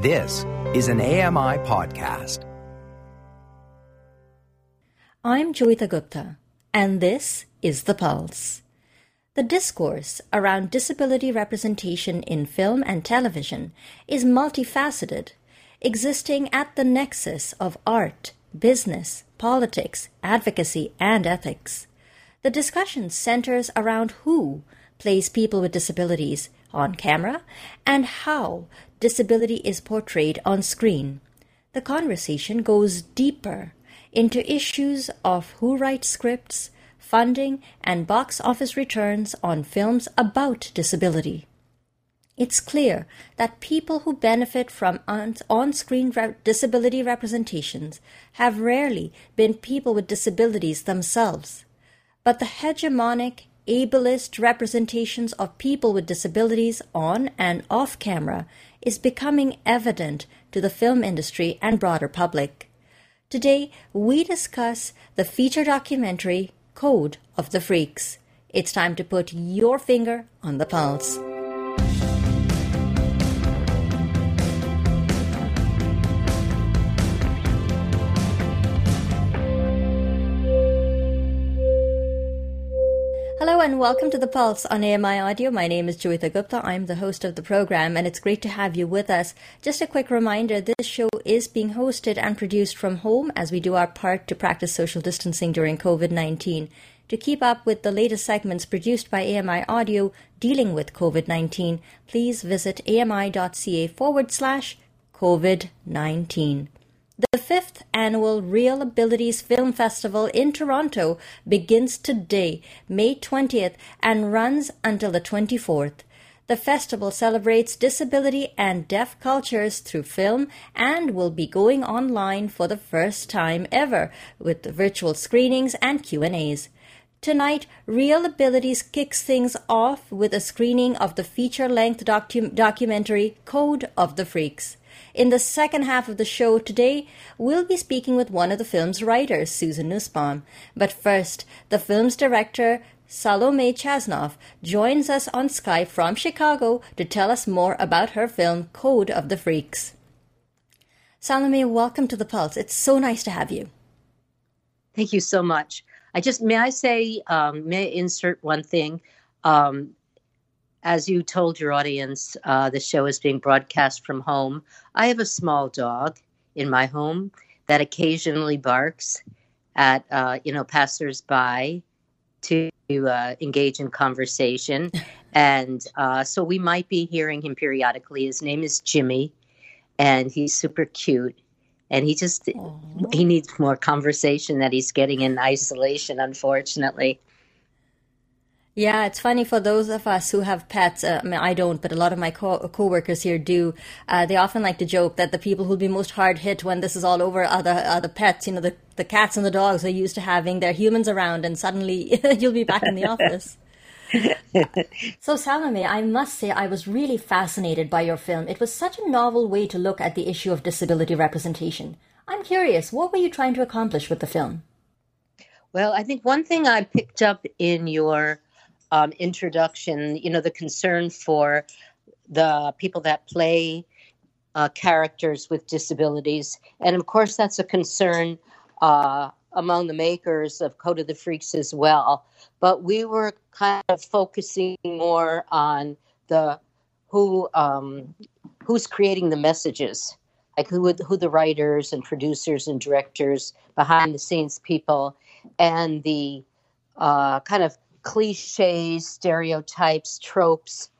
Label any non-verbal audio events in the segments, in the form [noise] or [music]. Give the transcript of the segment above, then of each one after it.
This is an AMI podcast. I'm Joeita Gupta, and this is The Pulse. The discourse around disability representation in film and television is multifaceted, existing at the nexus of art, business, politics, advocacy, and ethics. The discussion centers around who plays people with disabilities on camera and how disability is portrayed on screen. The conversation goes deeper into issues of who writes scripts, funding, and box office returns on films about disability. It's clear that people who benefit from on screen re- disability representations have rarely been people with disabilities themselves. But the hegemonic, ableist representations of people with disabilities on and off camera is becoming evident to the film industry and broader public. Today, we discuss the feature documentary Code of the Freaks. It's time to put your finger on the pulse. And welcome to the Pulse on AMI Audio. My name is Joeita Gupta. I'm the host of the program and it's great to have you with us. Just a quick reminder this show is being hosted and produced from home as we do our part to practice social distancing during COVID 19. To keep up with the latest segments produced by AMI Audio dealing with COVID 19, please visit ami.ca forward slash COVID 19. The fifth annual Reel Abilities Film Festival in Toronto begins today, May 20th, and runs until the 24th. The festival celebrates disability and deaf cultures through film and will be going online for the first time ever with virtual screenings and Q&As. Tonight, Reel Abilities kicks things off with a screening of the feature-length docu- documentary Code of the Freaks. In the second half of the show today, we'll be speaking with one of the film's writers, Susan Nussbaum. But first, the film's director, Salome Chasnoff, joins us on Skype from Chicago to tell us more about her film, Code of the Freaks. Salome, welcome to The Pulse. It's so nice to have you. Thank you so much. I just, may I say, um, may I insert one thing? Um, as you told your audience, uh, the show is being broadcast from home. I have a small dog in my home that occasionally barks at uh, you know passersby to uh, engage in conversation, [laughs] and uh, so we might be hearing him periodically. His name is Jimmy, and he's super cute. And he just Aww. he needs more conversation that he's getting in isolation, unfortunately. Yeah, it's funny for those of us who have pets. Uh, I mean, I don't, but a lot of my co- coworkers here do. Uh, they often like to joke that the people who'll be most hard hit when this is all over are the, are the pets. You know, the, the cats and the dogs are used to having their humans around, and suddenly [laughs] you'll be back in the office. [laughs] so, Salome, I must say I was really fascinated by your film. It was such a novel way to look at the issue of disability representation. I'm curious, what were you trying to accomplish with the film? Well, I think one thing I picked up in your um, introduction, you know, the concern for the people that play uh, characters with disabilities. And of course, that's a concern uh, among the makers of Code of the Freaks as well. But we were kind of focusing more on the who um, who's creating the messages, like who who the writers and producers and directors, behind the scenes people, and the uh, kind of cliches, stereotypes, tropes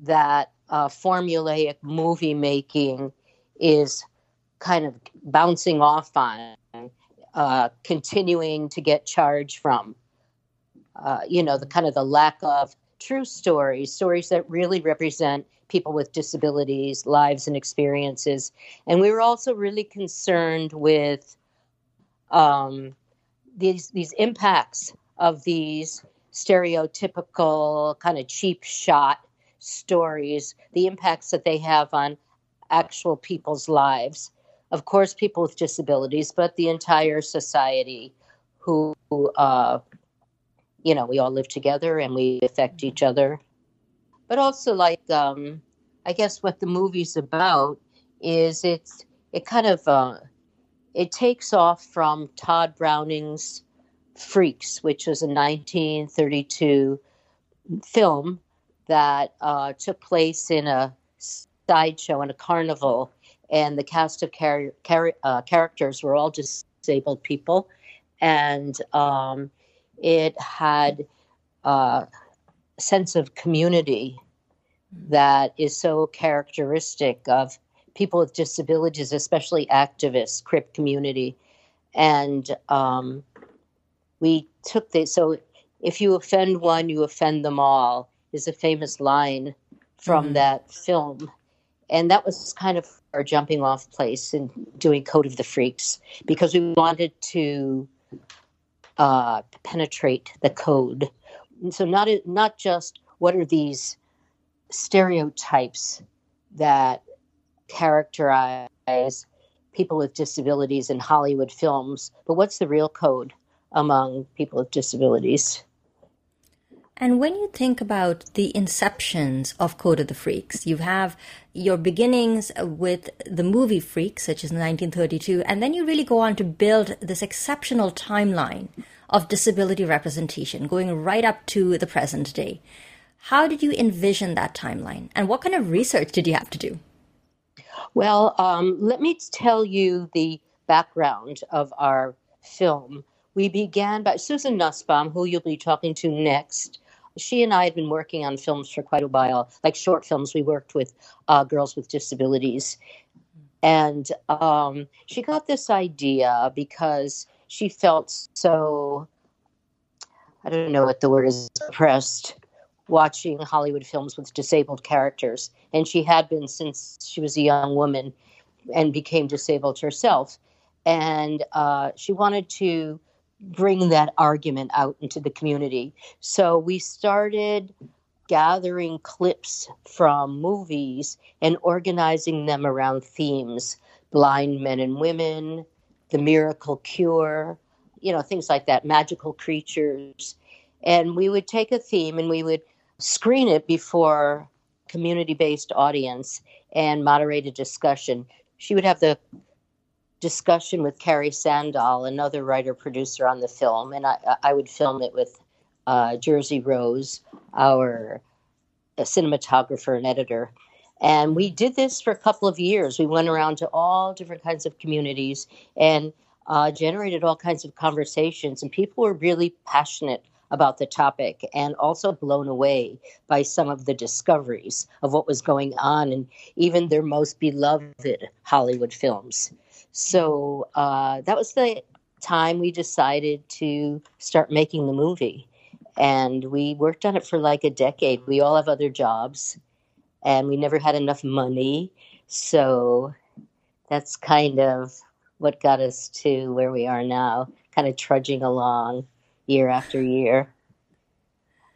that uh, formulaic movie making is kind of bouncing off on, uh, continuing to get charged from. Uh, you know, the kind of the lack of true stories, stories that really represent people with disabilities, lives, and experiences. And we were also really concerned with um, these these impacts of these stereotypical kind of cheap shot stories, the impacts that they have on actual people's lives. Of course, people with disabilities, but the entire society who, uh, you know, we all live together and we affect each other. But also, like, um, I guess what the movie's about is it's it kind of uh, it takes off from Tod Browning's Freaks, which was a 1932 film that uh, took place in a sideshow and a carnival, and the cast of char- char- uh, characters were all disabled people, and um, it had a sense of community that is so characteristic of people with disabilities, especially activists, crip community. And um, we took this. So if you offend one, you offend them all, is a famous line from mm-hmm. that film. And that was kind of our jumping off place in doing Code of the Freaks because we wanted to uh, penetrate the code. And so not not just what are these stereotypes that characterize people with disabilities in Hollywood films, but what's the real code among people with disabilities? And when you think about the inceptions of Code of the Freaks, you have your beginnings with the movie Freaks, such as 1932, and then you really go on to build this exceptional timeline of disability representation going right up to the present day. How did you envision that timeline, and what kind of research did you have to do? Well, um, let me tell you the background of our film. We began by Susan Nussbaum, who you'll be talking to next. She and I had been working on films for quite a while, like short films. We worked with uh, girls with disabilities. And um, she got this idea because she felt so, I don't know what the word is, oppressed watching Hollywood films with disabled characters. And she had been since she was a young woman and became disabled herself. And uh, she wanted to bring that argument out into the community. So we started gathering clips from movies and organizing them around themes blind men and women, the miracle cure, you know, things like that, magical creatures. And we would take a theme and we would screen it before community based audience and moderated discussion. She would have the discussion with Carrie Sandahl, another writer producer on the film, and I, I would film it with uh, Jerzy Rose, our cinematographer and editor. And we did this for a couple of years. We went around to all different kinds of communities and uh, generated all kinds of conversations, and people were really passionate about the topic and also blown away by some of the discoveries of what was going on in even their most beloved Hollywood films. So uh, that was the time we decided to start making the movie. And we worked on it for like a decade. We all have other jobs, and we never had enough money. So that's kind of what got us to where we are now, kind of trudging along year after year.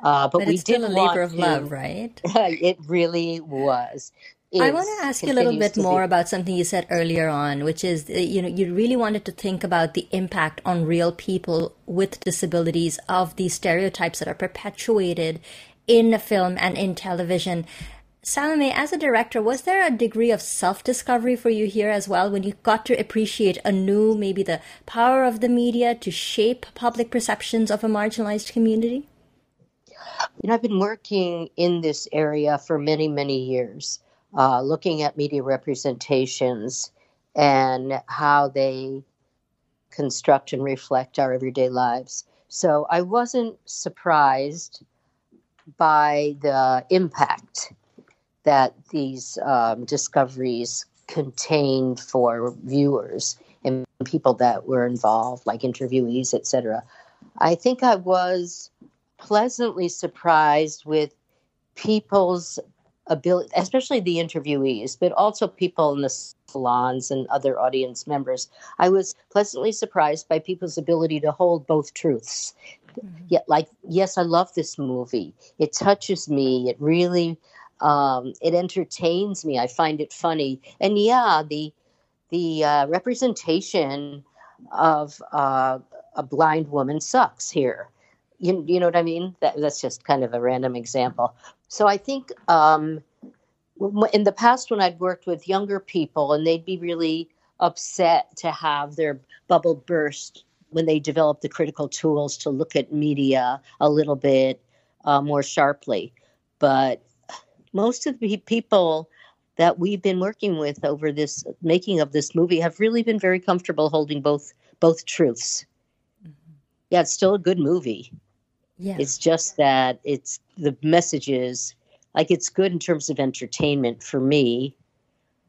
Uh, but, but we did a labor of to, love, right? [laughs] it really was. I want to ask you a little bit more be. about something you said earlier on, which is uh, you know you really wanted to think about the impact on real people with disabilities of these stereotypes that are perpetuated in a film and in television. Salome, as a director, was there a degree of self discovery for you here as well when you got to appreciate anew maybe the power of the media to shape public perceptions of a marginalized community? You know, I've been working in this area for many, many years, uh, looking at media representations and how they construct and reflect our everyday lives. So I wasn't surprised by the impact that these um, discoveries contained for viewers and people that were involved, like interviewees, etc. I think I was pleasantly surprised with people's ability, especially the interviewees, but also people in the salons and other audience members. I was pleasantly surprised by people's ability to hold both truths. Mm-hmm. Yet, like, yes, I love this movie. It touches me. It really um, it entertains me. I find it funny, and yeah, the the uh, representation of uh, a blind woman sucks here. You, you know what I mean? That, that's just kind of a random example. So I think um, in the past when I'd worked with younger people and they'd be really upset to have their bubble burst when they develop the critical tools to look at media a little bit uh, more sharply. But most of the people that we've been working with over this making of this movie have really been very comfortable holding both both truths. Mm-hmm. Yeah, it's still a good movie. Yeah. It's just that it's the messages like it's good in terms of entertainment for me,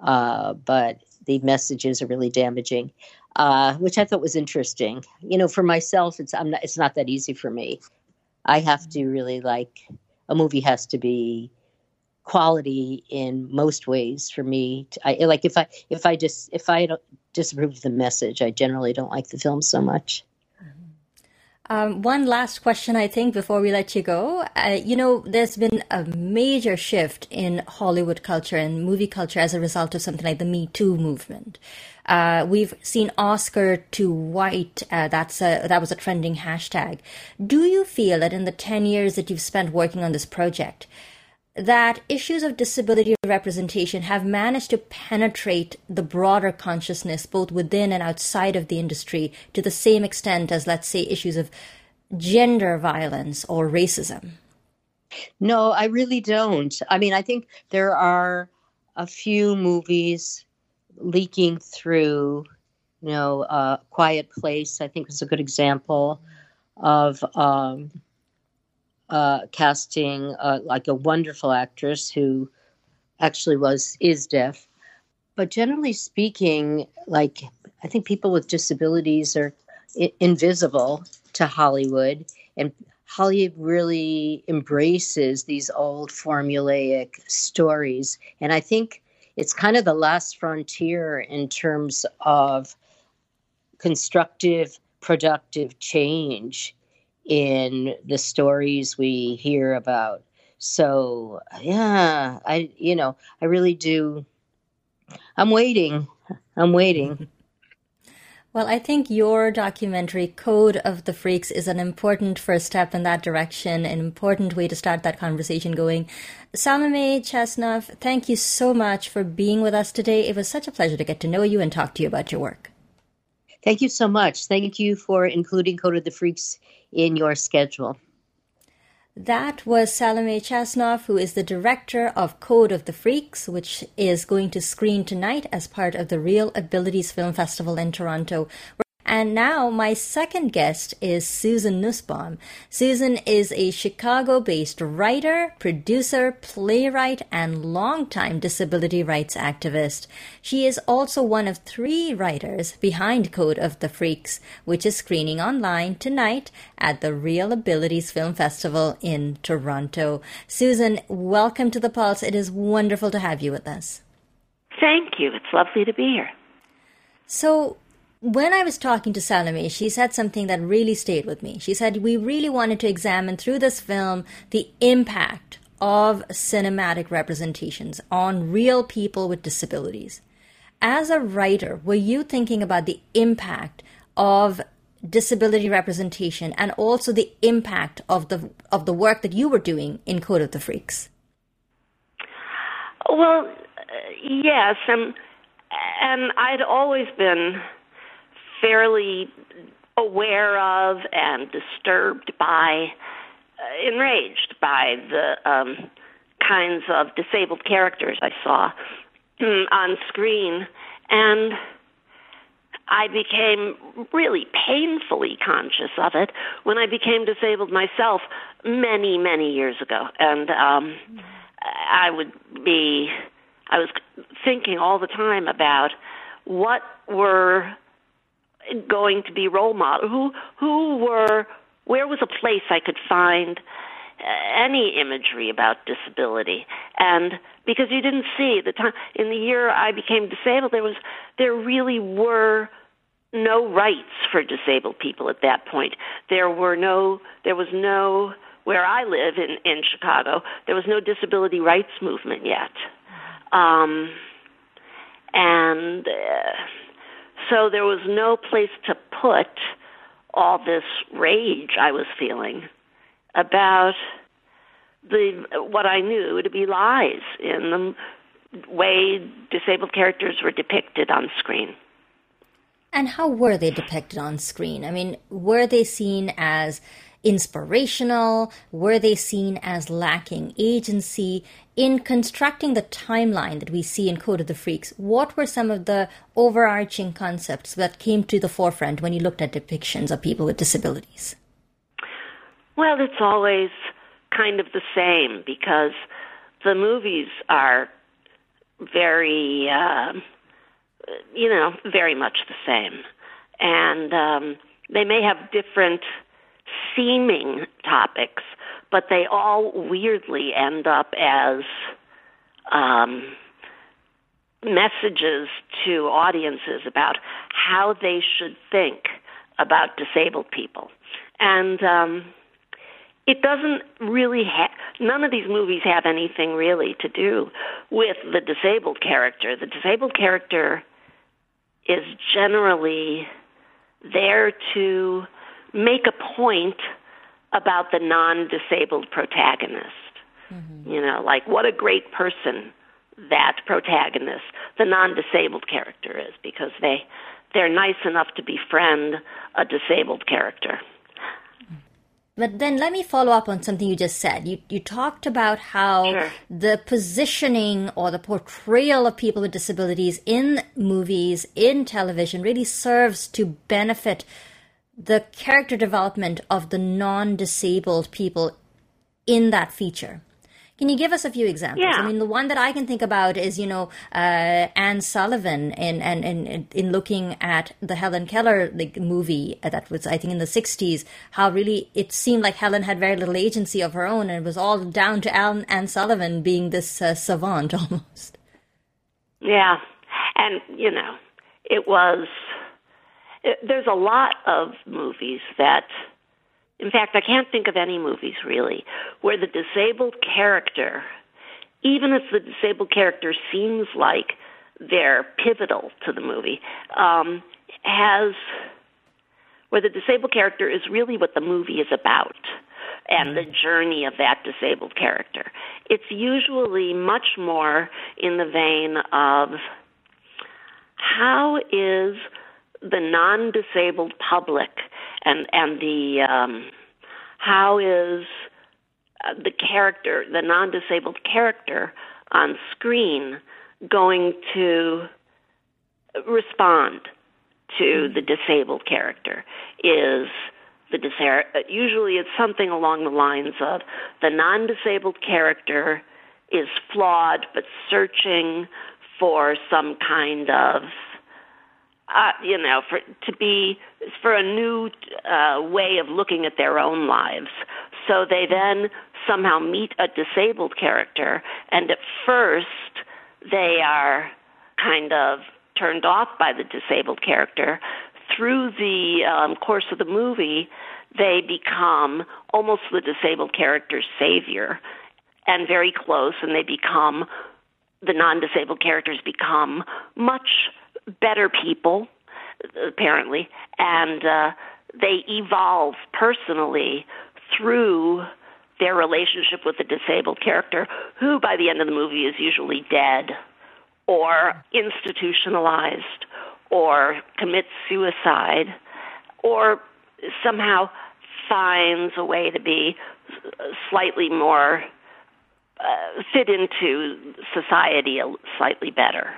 uh, but the messages are really damaging, uh, which I thought was interesting. You know, for myself, it's I'm not, it's not that easy for me. I have to really like a movie has to be quality in most ways for me. I, like if I if I just if I don't disapprove of the message, I generally don't like the film so much. Um, one last question, I think, before we let you go. Uh, you know, there's been a major shift in Hollywood culture and movie culture as a result of something like the Me Too movement. Uh, we've seen Oscars So White. Uh, that's a, that was a trending hashtag. Do you feel that in the 10 years that you've spent working on this project, that issues of disability representation have managed to penetrate the broader consciousness, both within and outside of the industry, to the same extent as, let's say, issues of gender violence or racism? No, I really don't. I mean, I think there are a few movies leaking through. You know, uh, Quiet Place, I think, is a good example of um, uh, casting uh, like a wonderful actress who actually was is deaf. But generally speaking, like I think people with disabilities are I- invisible to Hollywood, and Hollywood really embraces these old formulaic stories. And I think it's kind of the last frontier in terms of constructive, productive change in the stories we hear about. So, yeah, I, you know, I really do. I'm waiting. I'm waiting. [laughs] Well, I think your documentary, Code of the Freaks, is an important first step in that direction, an important way to start that conversation going. Salome Chasnoff, thank you so much for being with us today. It was such a pleasure to get to know you and talk to you about your work. Thank you so much. Thank you for including Code of the Freaks in your schedule. That was Salome Chasnoff, who is the director of Code of the Freaks, which is going to screen tonight as part of the Reel Abilities Film Festival in Toronto. And now my second guest is Susan Nussbaum. Susan is a Chicago based writer, producer, playwright, and longtime disability rights activist. She is also one of three writers behind Code of the Freaks, which is screening online tonight at the Reel Abilities Film Festival in Toronto. Susan, welcome to the Pulse. It is wonderful to have you with us. Thank you. It's lovely to be here. So, when I was talking to Salome, she said something that really stayed with me. She said, We really wanted to examine through this film the impact of cinematic representations on real people with disabilities. As a writer, were you thinking about the impact of disability representation and also the impact of the of the work that you were doing in Code of the Freaks? Well, yes, and and I'd always been fairly aware of and disturbed by, uh, enraged by the um, kinds of disabled characters I saw mm, on screen. And I became really painfully conscious of it when I became disabled myself many, many years ago. And um, I would be, I was thinking all the time about what were going to be role model? Who who were? Where was a place I could find uh, any imagery about disability? And because you didn't see the time in the year I became disabled, there was there really were no rights for disabled people at that point. There were no there was no where I live in in Chicago. There was no disability rights movement yet. Um, and uh, so there was no place to put all this rage I was feeling about the what I knew to be lies in the way disabled characters were depicted on screen. And how were they depicted on screen? I mean, were they seen as inspirational? Were they seen as lacking agency? In constructing the timeline that we see in Code of the Freaks, what were some of the overarching concepts that came to the forefront when you looked at depictions of people with disabilities? Well, it's always kind of the same because the movies are very, uh, you know, very much the same. And um, they may have different seeming topics, but they all weirdly end up as um, messages to audiences about how they should think about disabled people. And um, it doesn't really have, none of these movies have anything really to do with the disabled character. The disabled character is generally there to make a point about the non disabled protagonist. Mm-hmm. You know, like what a great person that protagonist, the non disabled character is, because they they're nice enough to befriend a disabled character. But then let me follow up on something you just said. You you talked about how sure. the positioning or the portrayal of people with disabilities in movies, in television really serves to benefit the character development of the non-disabled people in that feature. Can you give us a few examples? Yeah. I mean, the one that I can think about is, you know, uh, Anne Sullivan in, in, in, in looking at the Helen Keller like, movie that was, I think, in the 60s, how really it seemed like Helen had very little agency of her own and it was all down to Anne, Anne Sullivan being this uh, savant [laughs] almost. Yeah. And, you know, it was there's a lot of movies that, in fact, I can't think of any movies really where the disabled character, even if the disabled character seems like they're pivotal to the movie, um, has where the disabled character is really what the movie is about and the journey of that disabled character. It's usually much more in the vein of how is the non-disabled public and and the um, how is uh, the character, the non-disabled character on screen, going to respond to the disabled character? Is the disa- usually it's something along the lines of the non-disabled character is flawed but searching for some kind of uh, you know, for to be for a new uh, way of looking at their own lives. So they then somehow meet a disabled character, and at first they are kind of turned off by the disabled character. Through the um, course of the movie, they become almost the disabled character's savior and very close, and they become the non disabled characters become much better people, apparently, and uh, they evolve personally through their relationship with the disabled character, who by the end of the movie is usually dead or institutionalized or commits suicide or somehow finds a way to be slightly more uh, fit into society slightly better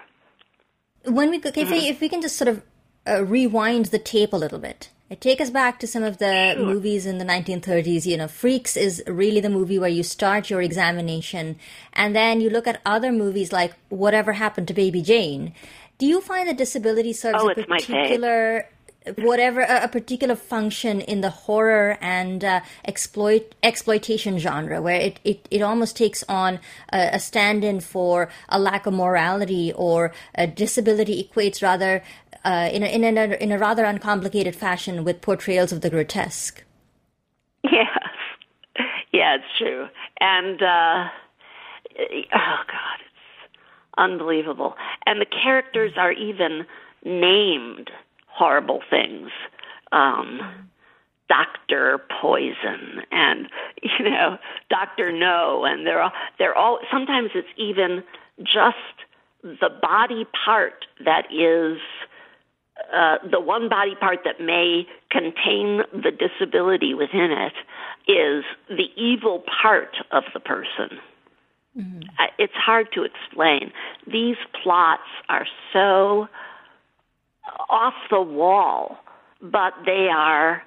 when we if, mm-hmm. we, if we can just sort of uh, rewind the tape a little bit take us back to some of the sure. movies in the 1930s. You know, Freaks is really the movie where you start your examination, and then you look at other movies like Whatever Happened to Baby Jane. Do you find that disability serves oh, a particular whatever a, a, particular function in the horror and uh, exploit exploitation genre where it, it, it almost takes on a, a stand-in for a lack of morality or a disability equates rather uh, in, a, in, a, in a rather uncomplicated fashion with portrayals of the grotesque. Yes. [laughs] Yeah it's true. And uh, oh god it's unbelievable. And the characters are even named horrible things. Um, Doctor Poison and [laughs] you know Doctor No, and they're all they're all. Sometimes it's even just the body part that is uh, the one body part that may contain the disability within it is the evil part of the person. Mm-hmm. It's hard to explain. These plots are so off the wall, but they are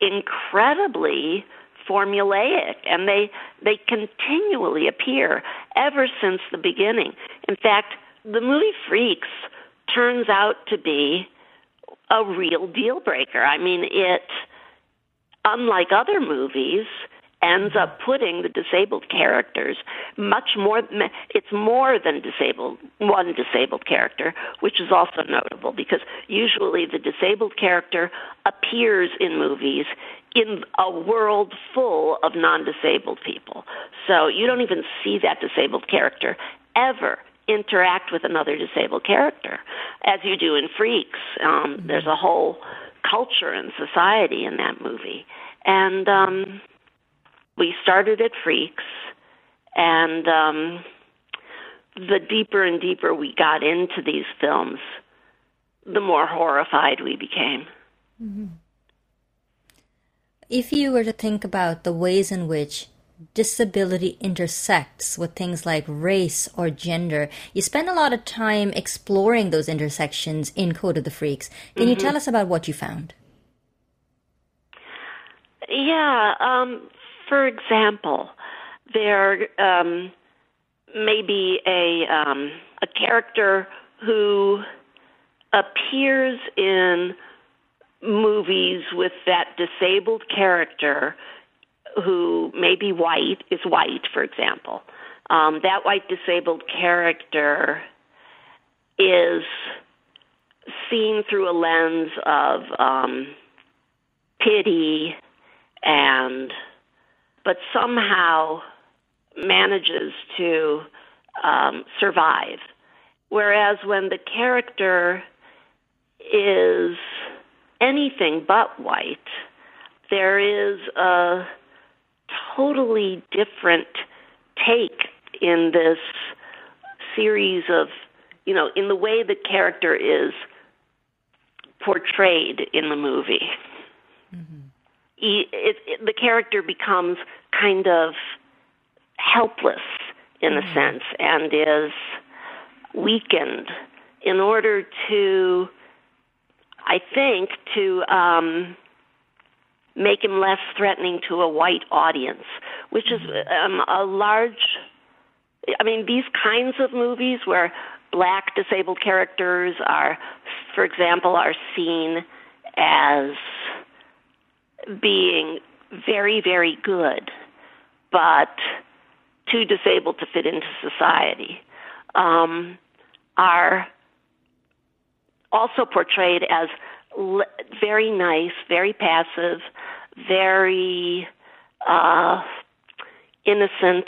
incredibly formulaic and they they continually appear ever since the beginning. In fact, the movie Freaks turns out to be a real deal breaker. I mean, it unlike other movies ends up putting the disabled characters much more it's more than disabled one disabled character which is also notable because usually the disabled character appears in movies in a world full of non-disabled people. So you don't even see that disabled character ever interact with another disabled character as you do in freaks. Um there's a whole culture and society in that movie. And um we started at Freaks, and um, the deeper and deeper we got into these films, the more horrified we became. Mm-hmm. If you were to think about the ways in which disability intersects with things like race or gender. You spend a lot of time exploring those intersections in Code of the Freaks. Can mm-hmm. you tell us about what you found? Yeah, um, for example, there um, may be a um, a character who appears in movies with that disabled character who may be white is white, for example. Um, that white disabled character is seen through a lens of um, pity and but somehow manages to um, survive. Whereas when the character is anything but white, there is a totally different take in this series of, you know, in the way the character is portrayed in the movie. It, it, the character becomes kind of helpless in a mm-hmm. sense and is weakened in order to, I think, to um, make him less threatening to a white audience, which is mm-hmm. um, a large. I mean, these kinds of movies where black disabled characters are, for example, are seen as being very, very good, but too disabled to fit into society, um, are also portrayed as le- very nice, very passive, very uh, innocent,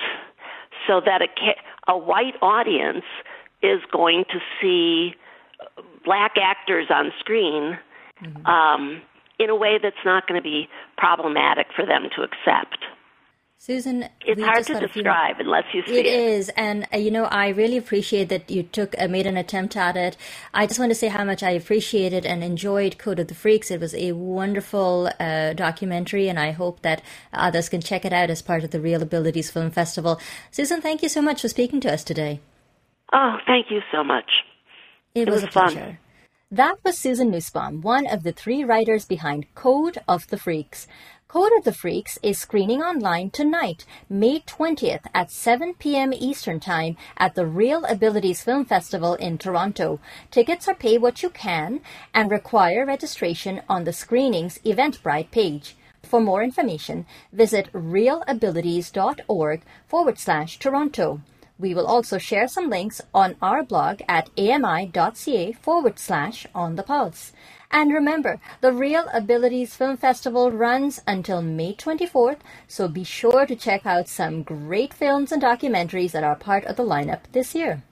so that a, ca- a white audience is going to see black actors on screen mm-hmm. um, in a way that's not going to be problematic for them to accept. Susan, it's hard to describe unless you see it. It is, and uh, you know, I really appreciate that you took uh, made an attempt at it. I just want to say how much I appreciated and enjoyed Code of the Freaks. It was a wonderful uh, documentary, and I hope that others can check it out as part of the Reel Abilities Film Festival. Susan, thank you so much for speaking to us today. Oh, thank you so much. It, it was, was, a pleasure. That was Susan Nussbaum, one of the three writers behind Code of the Freaks. Code of the Freaks is screening online tonight, May 20th at 7 p.m. Eastern Time at the Reel Abilities Film Festival in Toronto. Tickets are pay what you can and require registration on the screening's Eventbrite page. For more information, visit reelabilities.org forward slash Toronto. We will also share some links on our blog at ami.ca forward slash on the pulse. And remember, the Reel Abilities Film Festival runs until May 24th, so be sure to check out some great films and documentaries that are part of the lineup this year.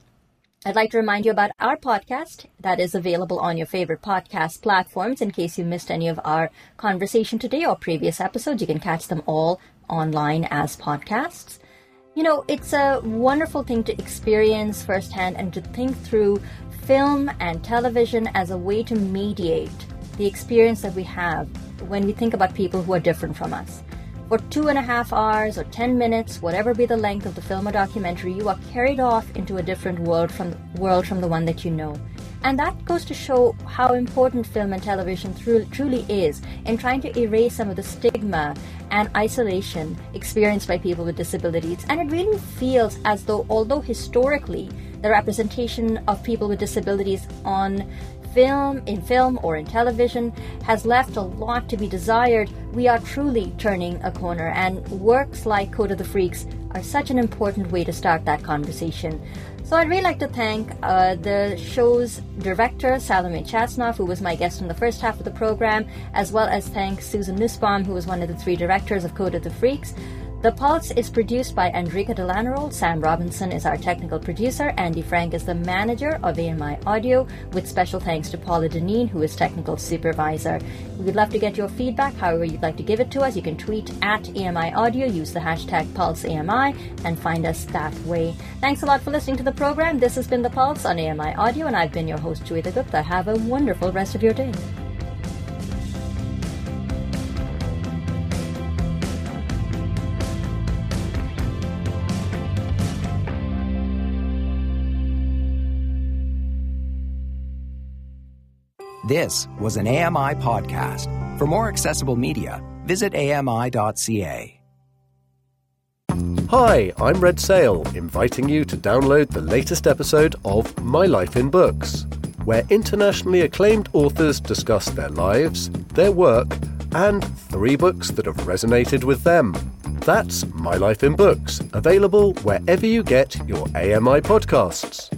I'd like to remind you about our podcast that is available on your favorite podcast platforms. In case you missed any of our conversation today or previous episodes, you can catch them all online as podcasts. You know, it's a wonderful thing to experience firsthand and to think through film and television as a way to mediate the experience that we have when we think about people who are different from us. For two and a half hours or ten minutes, whatever be the length of the film or documentary, you are carried off into a different world from world from the one that you know. And that goes to show how important film and television truly is in trying to erase some of the stigma and isolation experienced by people with disabilities. And it really feels as though, although historically the representation of people with disabilities on film, in film, or in television has left a lot to be desired, we are truly turning a corner, and works like Code of the Freaks are such an important way to start that conversation. So I'd really like to thank uh, the show's director, Salome Chasnoff, who was my guest in the first half of the program, as well as thank Susan Nussbaum, who was one of the three directors of Code of the Freaks. The Pulse is produced by Enrica Delanerold. Sam Robinson is our technical producer. Andy Frank is the manager of AMI Audio, with special thanks to Paula Deneen, who is technical supervisor. We would love to get your feedback. However, you'd like to give it to us, you can tweet at AMI Audio, use the hashtag PulseAMI, and find us that way. Thanks a lot for listening to the program. This has been The Pulse on AMI Audio, and I've been your host, Joeita Gupta. Have a wonderful rest of your day. This was an AMI podcast. For more accessible media, visit AMI.ca. Hi, I'm Red Sale, inviting you to download the latest episode of My Life in Books, where internationally acclaimed authors discuss their lives, their work, and three books that have resonated with them. That's My Life in Books, available wherever you get your AMI podcasts.